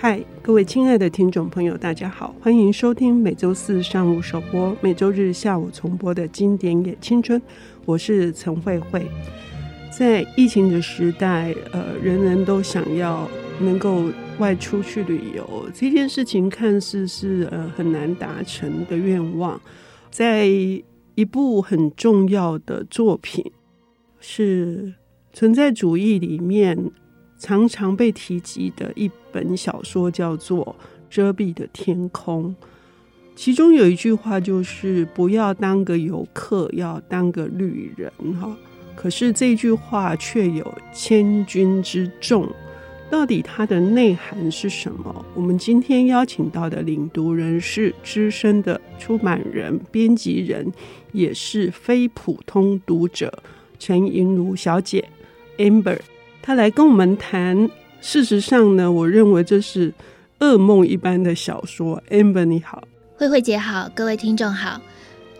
嗨，各位亲爱的听众朋友，大家好，欢迎收听每周四上午首播、每周日下午重播的经典也青春。我是陈慧慧。在疫情的时代，呃，人人都想要能够外出去旅游，这件事情看似是呃很难达成的愿望。在一部很重要的作品，是存在主义里面。常常被提及的一本小说叫做《遮蔽的天空》，其中有一句话就是“不要当个游客，要当个旅人”哈。可是这句话却有千钧之重，到底它的内涵是什么？我们今天邀请到的领读人是资深的出版人、编辑人，也是非普通读者陈银如小姐 Amber。他来跟我们谈，事实上呢，我认为这是噩梦一般的小说。Amber 你好，慧慧姐好，各位听众好。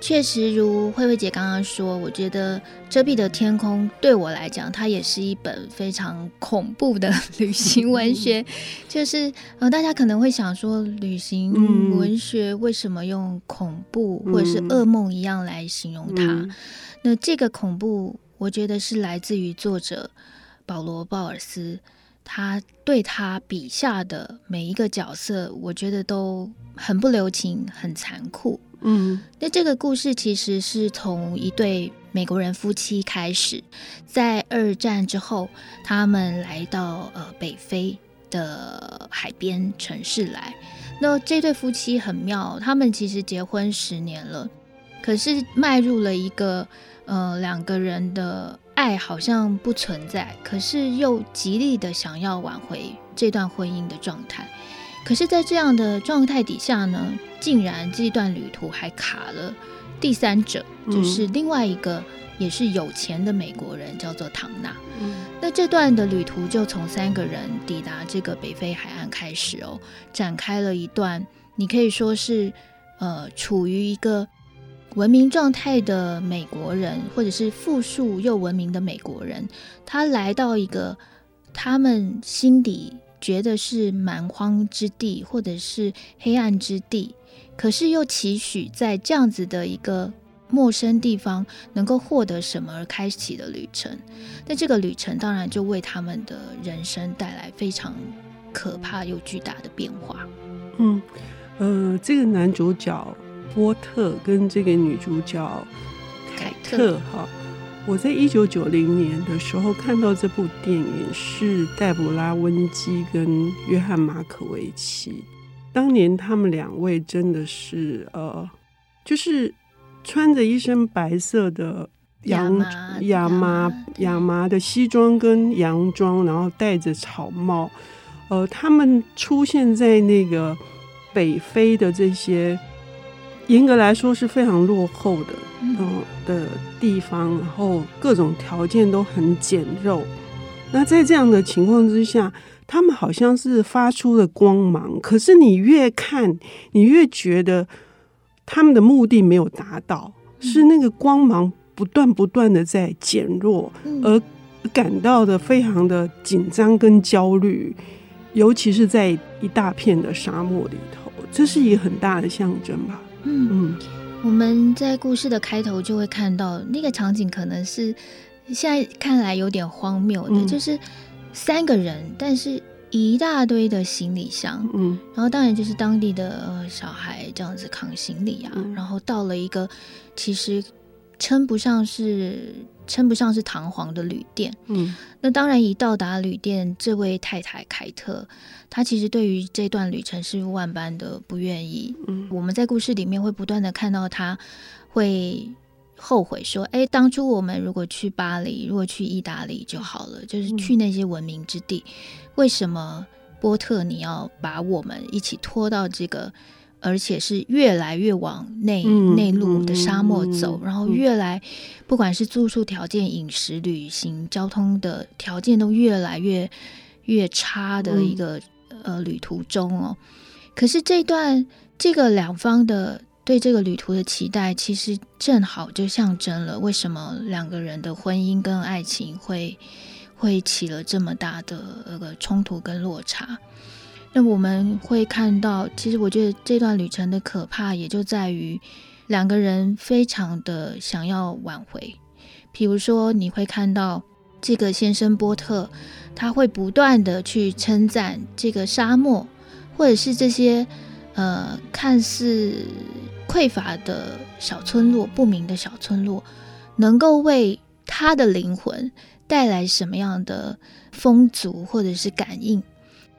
确实如慧慧姐刚刚说，我觉得《遮蔽的天空》对我来讲，它也是一本非常恐怖的旅行文学。就是呃，大家可能会想说，旅行文学为什么用恐怖或者是噩梦一样来形容它？嗯、那这个恐怖，我觉得是来自于作者。保罗·鲍尔斯，他对他笔下的每一个角色，我觉得都很不留情，很残酷。嗯，那这个故事其实是从一对美国人夫妻开始，在二战之后，他们来到呃北非的海边城市来。那这对夫妻很妙，他们其实结婚十年了，可是迈入了一个呃两个人的。爱好像不存在，可是又极力的想要挽回这段婚姻的状态。可是，在这样的状态底下呢，竟然这段旅途还卡了第三者，就是另外一个也是有钱的美国人，叫做唐纳。嗯，那这段的旅途就从三个人抵达这个北非海岸开始哦，展开了一段，你可以说是呃，处于一个。文明状态的美国人，或者是富庶又文明的美国人，他来到一个他们心底觉得是蛮荒之地，或者是黑暗之地，可是又期许在这样子的一个陌生地方能够获得什么而开启的旅程。那这个旅程当然就为他们的人生带来非常可怕又巨大的变化。嗯，呃，这个男主角。波特跟这个女主角凯特哈，我在一九九零年的时候看到这部电影，是黛布拉温基跟约翰马可维奇。当年他们两位真的是呃，就是穿着一身白色的洋亚麻亚麻的西装跟洋装，然后戴着草帽，呃，他们出现在那个北非的这些。严格来说是非常落后的，嗯、呃、的地方，然后各种条件都很简陋。那在这样的情况之下，他们好像是发出了光芒，可是你越看，你越觉得他们的目的没有达到，是那个光芒不断不断的在减弱，而感到的非常的紧张跟焦虑，尤其是在一大片的沙漠里头，这是一个很大的象征吧。嗯。嗯，我们在故事的开头就会看到那个场景，可能是现在看来有点荒谬的，嗯、就是三个人，但是一大堆的行李箱，嗯，然后当然就是当地的呃小孩这样子扛行李啊，嗯、然后到了一个其实称不上是。称不上是堂皇的旅店，嗯，那当然，一到达旅店，这位太太凯特，她其实对于这段旅程是万般的不愿意。嗯，我们在故事里面会不断的看到她会后悔说：“哎，当初我们如果去巴黎，如果去意大利就好了，就是去那些文明之地，为什么波特你要把我们一起拖到这个？”而且是越来越往内内陆的沙漠走，然后越来，不管是住宿条件、饮食、旅行、交通的条件都越来越越差的一个呃旅途中哦。可是这段这个两方的对这个旅途的期待，其实正好就象征了为什么两个人的婚姻跟爱情会会起了这么大的那个冲突跟落差。我们会看到，其实我觉得这段旅程的可怕，也就在于两个人非常的想要挽回。比如说，你会看到这个先生波特，他会不断的去称赞这个沙漠，或者是这些呃看似匮乏的小村落、不明的小村落，能够为他的灵魂带来什么样的丰足或者是感应。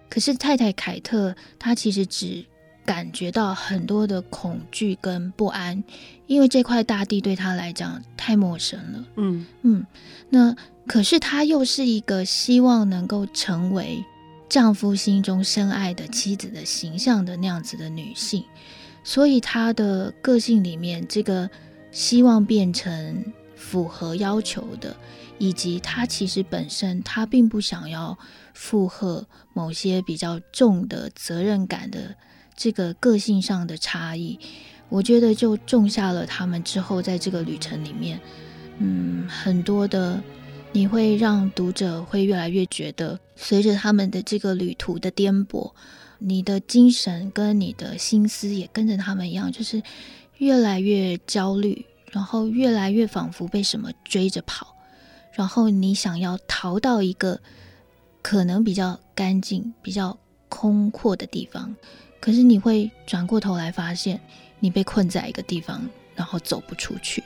可是太太凯特，她其实只感觉到很多的恐惧跟不安，因为这块大地对她来讲太陌生了。嗯嗯，那可是她又是一个希望能够成为丈夫心中深爱的妻子的形象的那样子的女性，所以她的个性里面，这个希望变成符合要求的。以及她其实本身，她并不想要负荷某些比较重的责任感的这个个性上的差异，我觉得就种下了他们之后在这个旅程里面，嗯，很多的你会让读者会越来越觉得，随着他们的这个旅途的颠簸，你的精神跟你的心思也跟着他们一样，就是越来越焦虑，然后越来越仿佛被什么追着跑。然后你想要逃到一个可能比较干净、比较空阔的地方，可是你会转过头来发现，你被困在一个地方，然后走不出去。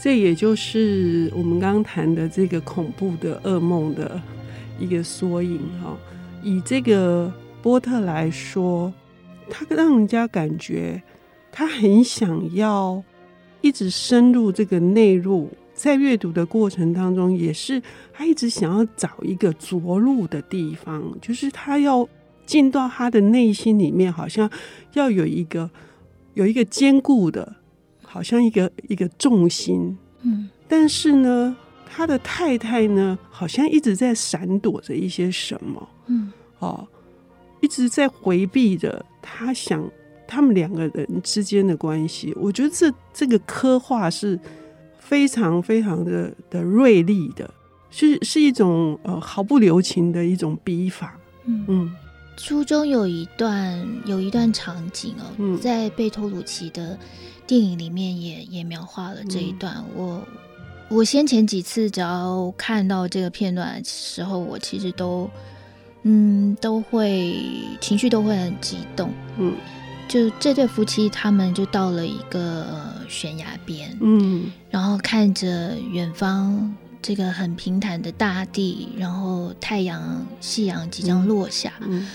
这也就是我们刚刚谈的这个恐怖的噩梦的一个缩影哈。以这个波特来说，他让人家感觉他很想要一直深入这个内陆。在阅读的过程当中，也是他一直想要找一个着陆的地方，就是他要进到他的内心里面，好像要有一个有一个坚固的，好像一个一个重心。嗯，但是呢，他的太太呢，好像一直在闪躲着一些什么。嗯，哦，一直在回避着他想他们两个人之间的关系。我觉得这这个刻画是。非常非常的的锐利的，是是一种呃毫不留情的一种笔法。嗯嗯，书中有一段有一段场景哦，嗯、在贝托鲁奇的电影里面也也描画了这一段。嗯、我我先前几次只要看到这个片段的时候，我其实都嗯都会情绪都会很激动。嗯。就这对夫妻，他们就到了一个悬崖边，嗯，然后看着远方这个很平坦的大地，然后太阳、夕阳即将落下，嗯，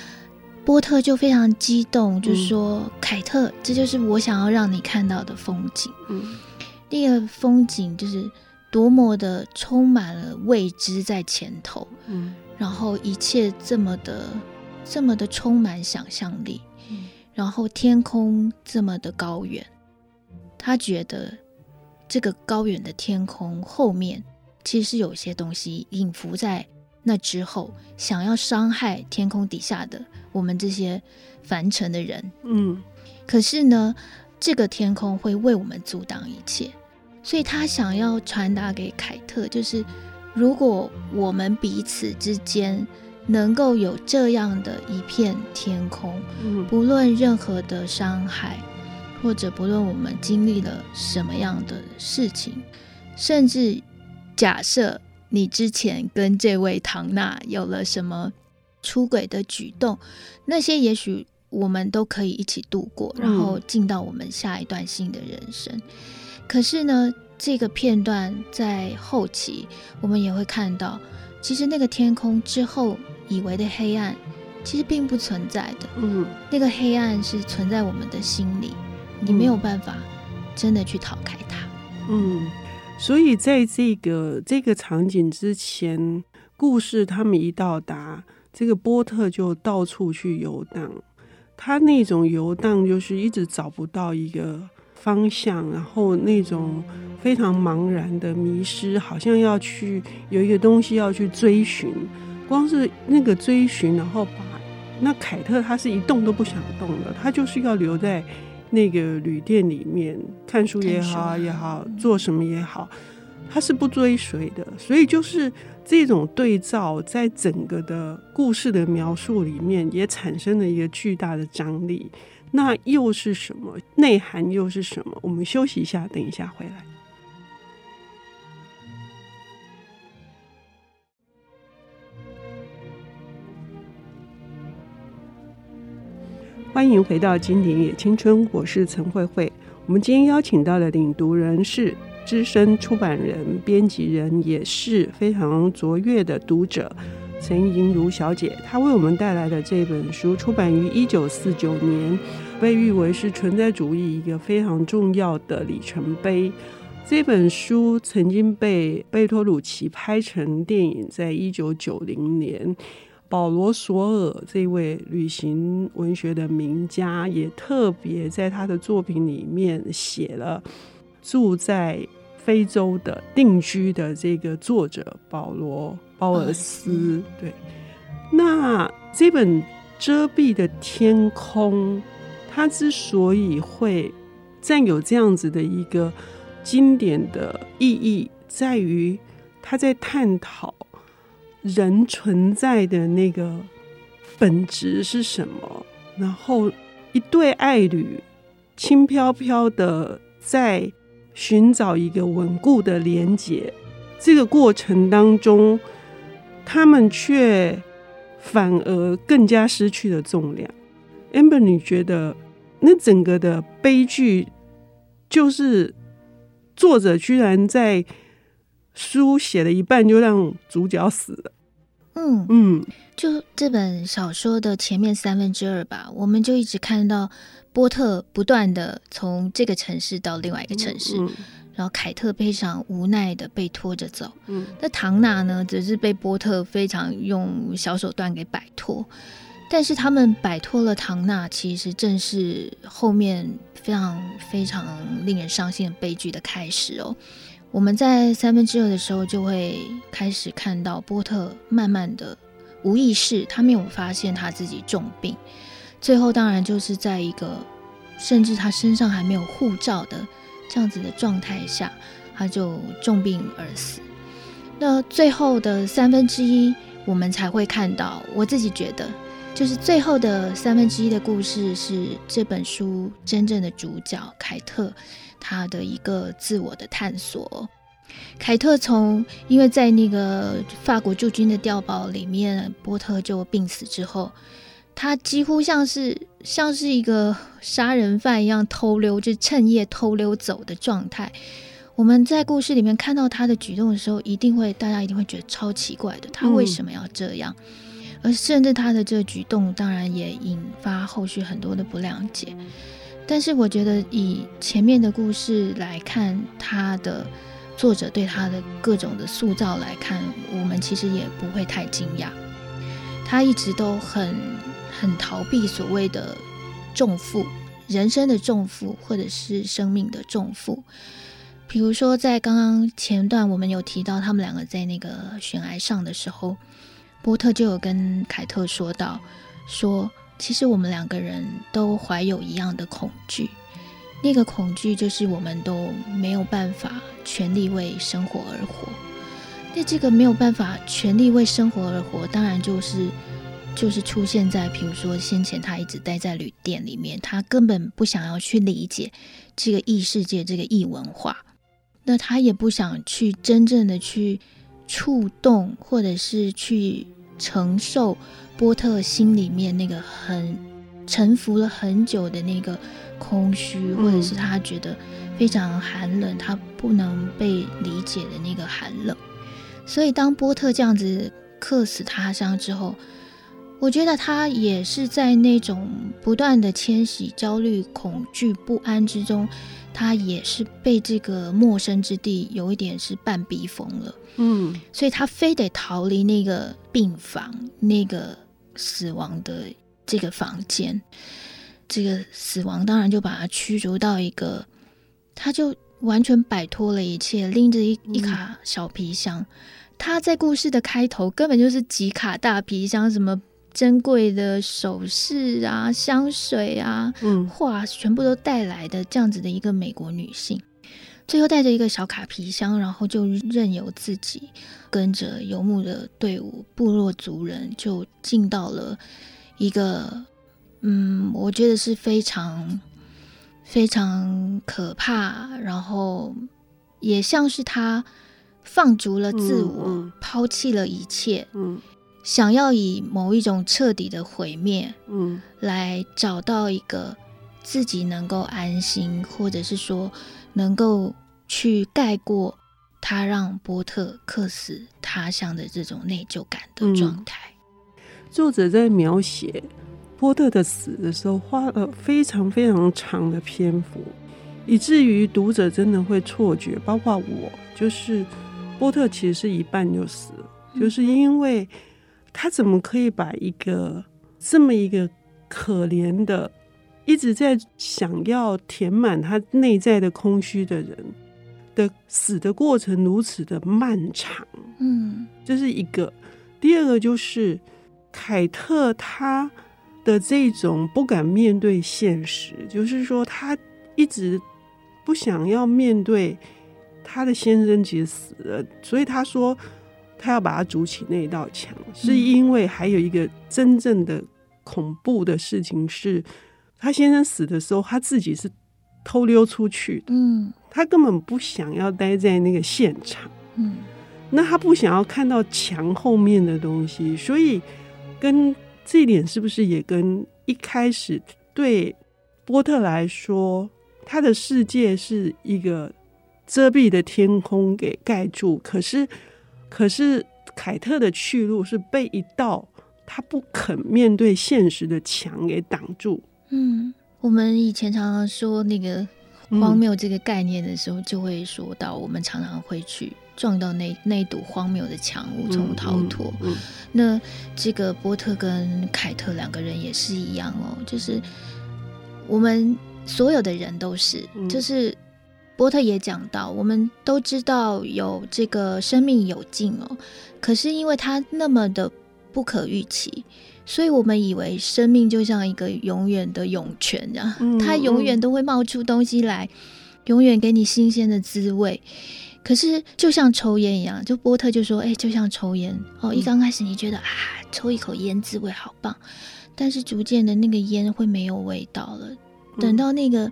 波特就非常激动，就说：“嗯，凯特，这就是我想要让你看到的风景。”嗯，那个风景就是多么的充满了未知在前头，嗯，然后一切这么的这么的充满想象力。然后天空这么的高远，他觉得这个高远的天空后面其实是有些东西隐伏在那之后，想要伤害天空底下的我们这些凡尘的人。嗯，可是呢，这个天空会为我们阻挡一切，所以他想要传达给凯特，就是如果我们彼此之间。能够有这样的一片天空，不论任何的伤害，或者不论我们经历了什么样的事情，甚至假设你之前跟这位唐娜有了什么出轨的举动，那些也许我们都可以一起度过，然后进到我们下一段新的人生。可是呢，这个片段在后期我们也会看到，其实那个天空之后。以为的黑暗，其实并不存在的。嗯，那个黑暗是存在我们的心里，你没有办法真的去逃开它。嗯，所以在这个这个场景之前，故事他们一到达，这个波特就到处去游荡。他那种游荡就是一直找不到一个方向，然后那种非常茫然的迷失，好像要去有一个东西要去追寻。光是那个追寻，然后把那凯特，他是一动都不想动的，他就是要留在那个旅店里面看书也好也好，做什么也好。他是不追随的，所以就是这种对照，在整个的故事的描述里面，也产生了一个巨大的张力。那又是什么？内涵又是什么？我们休息一下，等一下回来。欢迎回到《经典也青春》，我是陈慧慧。我们今天邀请到的领读人是资深出版人、编辑人，也是非常卓越的读者陈莹如小姐。她为我们带来的这本书，出版于一九四九年，被誉为是存在主义一个非常重要的里程碑。这本书曾经被贝托鲁奇拍成电影，在一九九零年。保罗·索尔这位旅行文学的名家，也特别在他的作品里面写了住在非洲的定居的这个作者保罗·鲍尔斯。对，那这本遮蔽的天空，它之所以会占有这样子的一个经典的意义，在于他在探讨。人存在的那个本质是什么？然后一对爱侣轻飘飘的在寻找一个稳固的连结，这个过程当中，他们却反而更加失去了重量。Amber，你觉得那整个的悲剧就是作者居然在书写了一半就让主角死了？嗯嗯，就这本小说的前面三分之二吧，我们就一直看到波特不断的从这个城市到另外一个城市，嗯嗯、然后凯特非常无奈的被拖着走。嗯，那唐娜呢，则是被波特非常用小手段给摆脱。但是他们摆脱了唐娜，其实正是后面非常非常令人伤心的悲剧的开始哦。我们在三分之二的时候就会开始看到波特慢慢的无意识，他没有发现他自己重病，最后当然就是在一个甚至他身上还没有护照的这样子的状态下，他就重病而死。那最后的三分之一，我们才会看到，我自己觉得，就是最后的三分之一的故事是这本书真正的主角凯特。他的一个自我的探索。凯特从因为在那个法国驻军的碉堡里面，波特就病死之后，他几乎像是像是一个杀人犯一样偷溜，就趁夜偷溜走的状态。我们在故事里面看到他的举动的时候，一定会大家一定会觉得超奇怪的，他为什么要这样？嗯、而甚至他的这举动，当然也引发后续很多的不谅解。但是我觉得，以前面的故事来看，他的作者对他的各种的塑造来看，我们其实也不会太惊讶。他一直都很很逃避所谓的重负，人生的重负，或者是生命的重负。比如说，在刚刚前段我们有提到他们两个在那个悬崖上的时候，波特就有跟凯特说到说。其实我们两个人都怀有一样的恐惧，那个恐惧就是我们都没有办法全力为生活而活。那这个没有办法全力为生活而活，当然就是就是出现在，比如说先前他一直待在旅店里面，他根本不想要去理解这个异世界、这个异文化，那他也不想去真正的去触动，或者是去承受。波特心里面那个很沉浮了很久的那个空虚，或者是他觉得非常寒冷，他不能被理解的那个寒冷。所以当波特这样子客死他乡之后，我觉得他也是在那种不断的迁徙、焦虑、恐惧、不安之中，他也是被这个陌生之地有一点是半逼疯了。嗯，所以他非得逃离那个病房，那个。死亡的这个房间，这个死亡当然就把他驱逐到一个，他就完全摆脱了一切，拎着一一卡小皮箱。嗯、他在故事的开头根本就是几卡大皮箱，什么珍贵的首饰啊、香水啊、画、嗯，全部都带来的这样子的一个美国女性。最后带着一个小卡皮箱，然后就任由自己跟着游牧的队伍，部落族人就进到了一个，嗯，我觉得是非常非常可怕，然后也像是他放逐了自我，嗯嗯、抛弃了一切，嗯，想要以某一种彻底的毁灭，嗯，来找到一个自己能够安心，或者是说。能够去盖过他让波特客死他乡的这种内疚感的状态。嗯，作者在描写波特的死的时候，花了非常非常长的篇幅，以至于读者真的会错觉，包括我，就是波特其实是一半就死了，就是因为他怎么可以把一个这么一个可怜的。一直在想要填满他内在的空虚的人的死的过程如此的漫长，嗯，这是一个。第二个就是凯特他的这种不敢面对现实，就是说他一直不想要面对他的先生其实死了，所以他说他要把他筑起那一道墙，是因为还有一个真正的恐怖的事情是。他先生死的时候，他自己是偷溜出去的。嗯，他根本不想要待在那个现场。嗯，那他不想要看到墙后面的东西，所以跟这一点是不是也跟一开始对波特来说，他的世界是一个遮蔽的天空给盖住，可是可是凯特的去路是被一道他不肯面对现实的墙给挡住。嗯，我们以前常常说那个荒谬这个概念的时候，就会说到我们常常会去撞到那那堵荒谬的墙，无从逃脱。嗯嗯嗯、那这个波特跟凯特两个人也是一样哦，就是我们所有的人都是，就是波特也讲到，我们都知道有这个生命有尽哦，可是因为它那么的不可预期。所以我们以为生命就像一个永远的涌泉这样，它永远都会冒出东西来，永远给你新鲜的滋味。可是就像抽烟一样，就波特就说：“哎，就像抽烟哦，一刚开始你觉得啊，抽一口烟滋味好棒，但是逐渐的那个烟会没有味道了。等到那个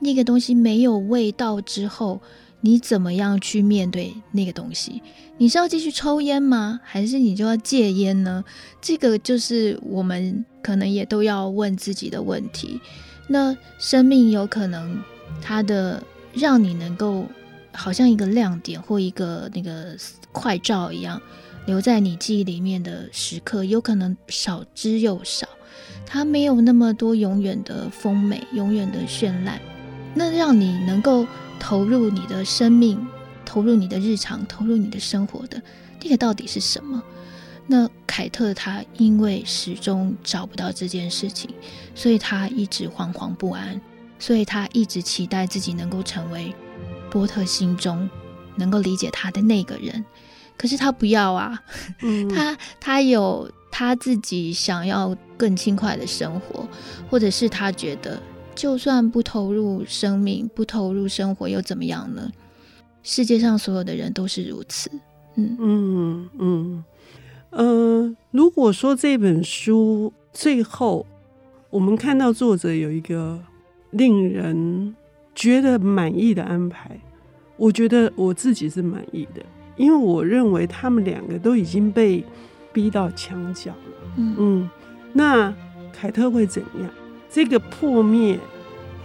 那个东西没有味道之后。”你怎么样去面对那个东西？你是要继续抽烟吗？还是你就要戒烟呢？这个就是我们可能也都要问自己的问题。那生命有可能它的让你能够好像一个亮点或一个那个快照一样留在你记忆里面的时刻，有可能少之又少。它没有那么多永远的丰美，永远的绚烂。那让你能够。投入你的生命，投入你的日常，投入你的生活的那个到底是什么？那凯特他因为始终找不到这件事情，所以他一直惶惶不安，所以他一直期待自己能够成为波特心中能够理解他的那个人。可是他不要啊，嗯、他他有他自己想要更轻快的生活，或者是他觉得。就算不投入生命，不投入生活，又怎么样呢？世界上所有的人都是如此。嗯嗯嗯，呃，如果说这本书最后我们看到作者有一个令人觉得满意的安排，我觉得我自己是满意的，因为我认为他们两个都已经被逼到墙角了。嗯嗯，那凯特会怎样？这个破灭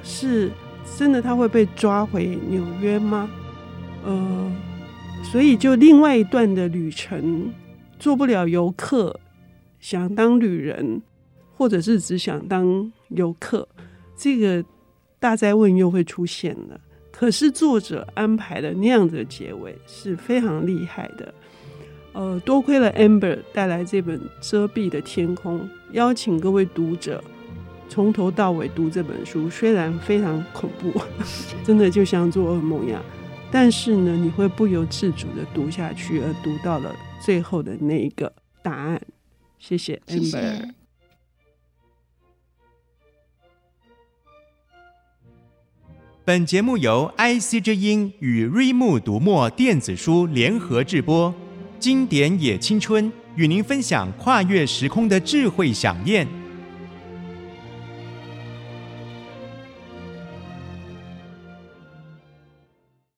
是真的，他会被抓回纽约吗？呃，所以就另外一段的旅程，做不了游客，想当旅人，或者是只想当游客，这个大哉问又会出现了。可是作者安排的那样子的结尾是非常厉害的。呃，多亏了 Amber 带来这本《遮蔽的天空》，邀请各位读者。从头到尾读这本书，虽然非常恐怖，真的就像做噩梦一样，但是呢，你会不由自主的读下去，而读到了最后的那一个答案。谢谢 Amber。谢谢。本节目由 IC 之音与瑞木读墨电子书联合制播，经典也青春与您分享跨越时空的智慧饗宴。